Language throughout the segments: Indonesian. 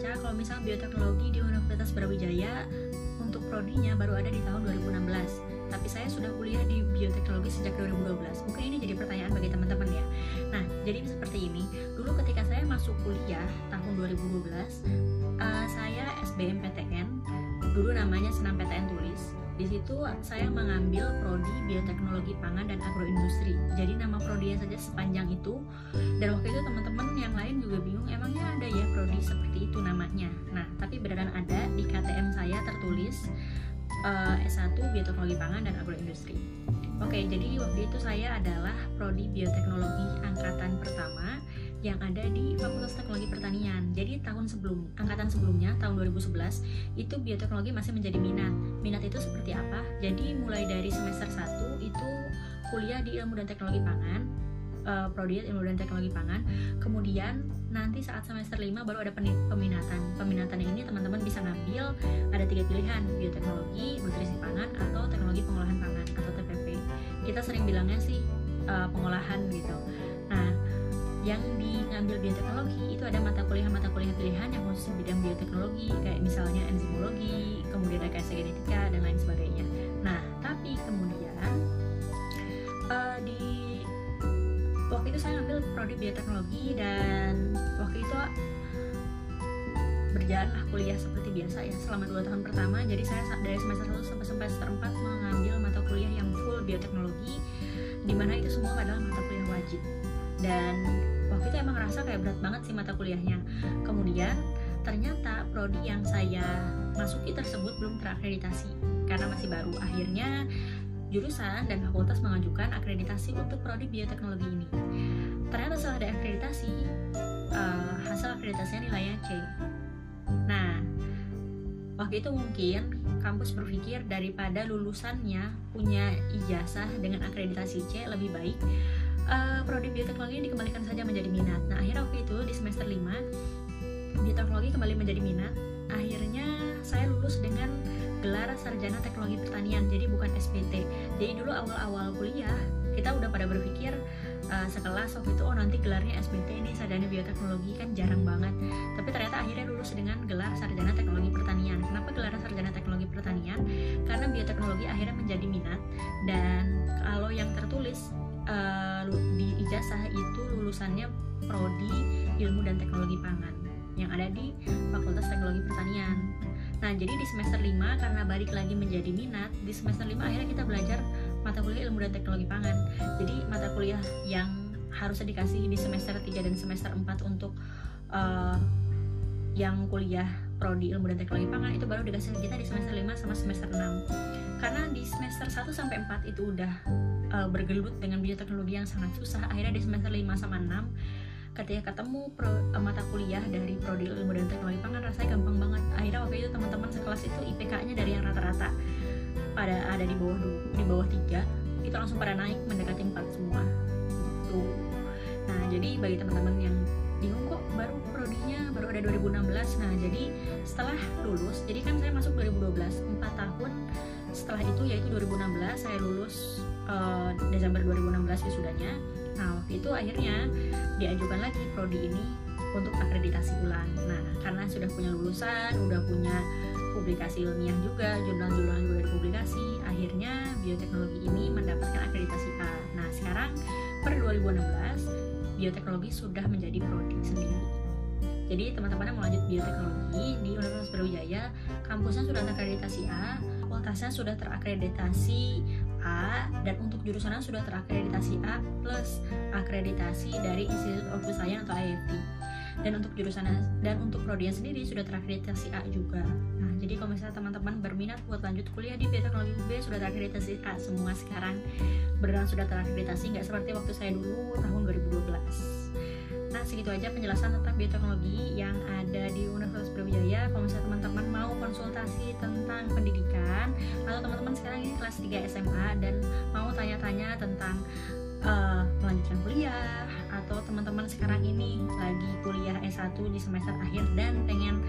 baca kalau misal bioteknologi di Universitas Brawijaya untuk prodinya baru ada di tahun 2016 tapi saya sudah kuliah di bioteknologi sejak 2012 mungkin ini jadi pertanyaan bagi teman-teman ya. Nah jadi seperti ini. Dulu ketika saya masuk kuliah tahun 2012 uh, saya SBMPTN dulu namanya Senam PTN Tulis di situ saya mengambil prodi bioteknologi pangan dan agroindustri. Jadi nama prodinya saja sepanjang itu. Dan waktu itu teman-teman yang lain juga bingung emangnya ada ya prodi seperti itu namanya. Nah, tapi beneran ada di KTM saya tertulis uh, S1 bioteknologi pangan dan agroindustri. Oke, jadi waktu itu saya adalah prodi bioteknologi angkatan pertama yang ada di Fakultas Teknologi Pertanian. Jadi tahun sebelum angkatan sebelumnya tahun 2011 itu bioteknologi masih menjadi minat. Minat itu seperti apa? Jadi mulai dari semester 1 itu kuliah di Ilmu dan Teknologi Pangan, uh, prodi Ilmu dan Teknologi Pangan. Kemudian nanti saat semester 5 baru ada peminatan. Peminatan ini teman-teman bisa ngambil ada tiga pilihan, bioteknologi, nutrisi pangan atau teknologi pengolahan pangan atau TPP. Kita sering bilangnya sih uh, pengolahan gitu. Yang diambil bioteknologi itu ada mata kuliah mata kuliah pilihan yang khusus bidang bioteknologi kayak misalnya enzimologi, kemudian rekayasa genetika dan lain sebagainya. Nah, tapi kemudian uh, di waktu itu saya ambil prodi bioteknologi dan waktu itu berjalanlah kuliah seperti biasa ya selama dua tahun pertama jadi saya dari semester 1 sampai semester 4 mengambil mata kuliah yang full bioteknologi di mana itu semua adalah mata kuliah wajib dan waktu itu emang ngerasa kayak berat banget sih mata kuliahnya. Kemudian ternyata prodi yang saya masuki tersebut belum terakreditasi karena masih baru. Akhirnya jurusan dan fakultas mengajukan akreditasi untuk prodi bioteknologi ini. Ternyata setelah ada akreditasi uh, hasil akreditasinya nilainya C. Nah waktu itu mungkin kampus berpikir daripada lulusannya punya ijazah dengan akreditasi C lebih baik uh, prodi bioteknologi dikembalikan saja menjadi minat. Nah, akhirnya waktu itu di semester 5 bioteknologi kembali menjadi minat. Akhirnya saya lulus dengan gelar sarjana teknologi pertanian, jadi bukan SPT. Jadi dulu awal-awal kuliah kita udah pada berpikir uh, sekelas waktu itu oh nanti gelarnya SBT ini sarjana bioteknologi kan jarang banget. Tapi ternyata akhirnya lulus dengan gelar sarjana teknologi pertanian. Kenapa gelar sarjana teknologi pertanian? Karena bioteknologi akhirnya menjadi minat dan kalau yang tertulis uh, di ijazah itu lulusannya prodi ilmu dan teknologi pangan yang ada di Fakultas Teknologi Pertanian. Nah, jadi di semester 5 karena balik lagi menjadi minat, di semester 5 akhirnya kita belajar mata kuliah ilmu dan teknologi pangan. Jadi mata kuliah yang harusnya dikasih di semester 3 dan semester 4 untuk uh, yang kuliah prodi ilmu dan teknologi pangan itu baru dikasih kita di semester 5 sama semester 6. Karena di semester 1 sampai 4 itu udah uh, bergelut dengan bioteknologi yang sangat susah. Akhirnya di semester 5 sama 6 ketika ketemu pro, uh, mata kuliah dari prodi ilmu dan teknologi pangan rasanya gampang banget. Akhirnya waktu itu teman-teman sekelas itu IPK-nya dari yang rata-rata pada ada di bawah di bawah tiga itu langsung pada naik mendekati 4 semua. Gitu. Nah jadi bagi teman-teman yang bingung kok baru prodinya baru ada 2016 nah jadi setelah lulus jadi kan saya masuk 2012 4 tahun setelah itu yaitu 2016 saya lulus uh, Desember 2016 wisudanya nah waktu itu akhirnya diajukan lagi prodi ini untuk akreditasi ulang. Nah karena sudah punya lulusan udah punya publikasi ilmiah juga jurnal-jurnal juga dipublikasi akhirnya bioteknologi ini mendapatkan akreditasi A. Nah sekarang per 2016 bioteknologi sudah menjadi prodi sendiri. Jadi teman-teman yang mau lanjut bioteknologi di Universitas Brawijaya kampusnya sudah terakreditasi A fakultasnya sudah terakreditasi A dan untuk jurusannya sudah terakreditasi A plus akreditasi dari Institute of Science atau IFT dan untuk jurusannya dan untuk prodi sendiri sudah terakreditasi A juga. Nah jadi kalau misalnya teman-teman berminat buat lanjut kuliah di bioteknologi UB sudah terakreditasi A semua sekarang. Beneran sudah terakreditasi nggak seperti waktu saya dulu tahun 2012 Nah segitu aja penjelasan tentang bioteknologi yang ada di Universitas Brawijaya. Kalau misalnya teman-teman mau konsultasi tentang pendidikan atau teman-teman sekarang ini kelas 3 SMA dan mau tanya-tanya tentang uh, melanjutkan kuliah atau teman-teman sekarang ini lagi kuliah S1 di semester akhir dan pengen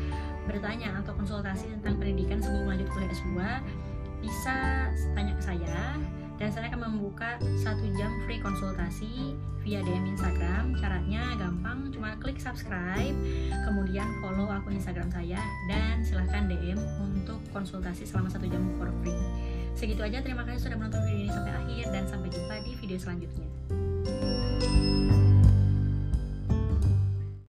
bertanya atau konsultasi tentang pendidikan sebelum lanjut kuliah S2 bisa tanya ke saya dan saya akan membuka satu jam free konsultasi via DM Instagram caranya gampang cuma klik subscribe, kemudian follow akun Instagram saya, dan silahkan DM untuk konsultasi selama satu jam for free. Segitu aja, terima kasih sudah menonton video ini sampai akhir, dan sampai jumpa di video selanjutnya.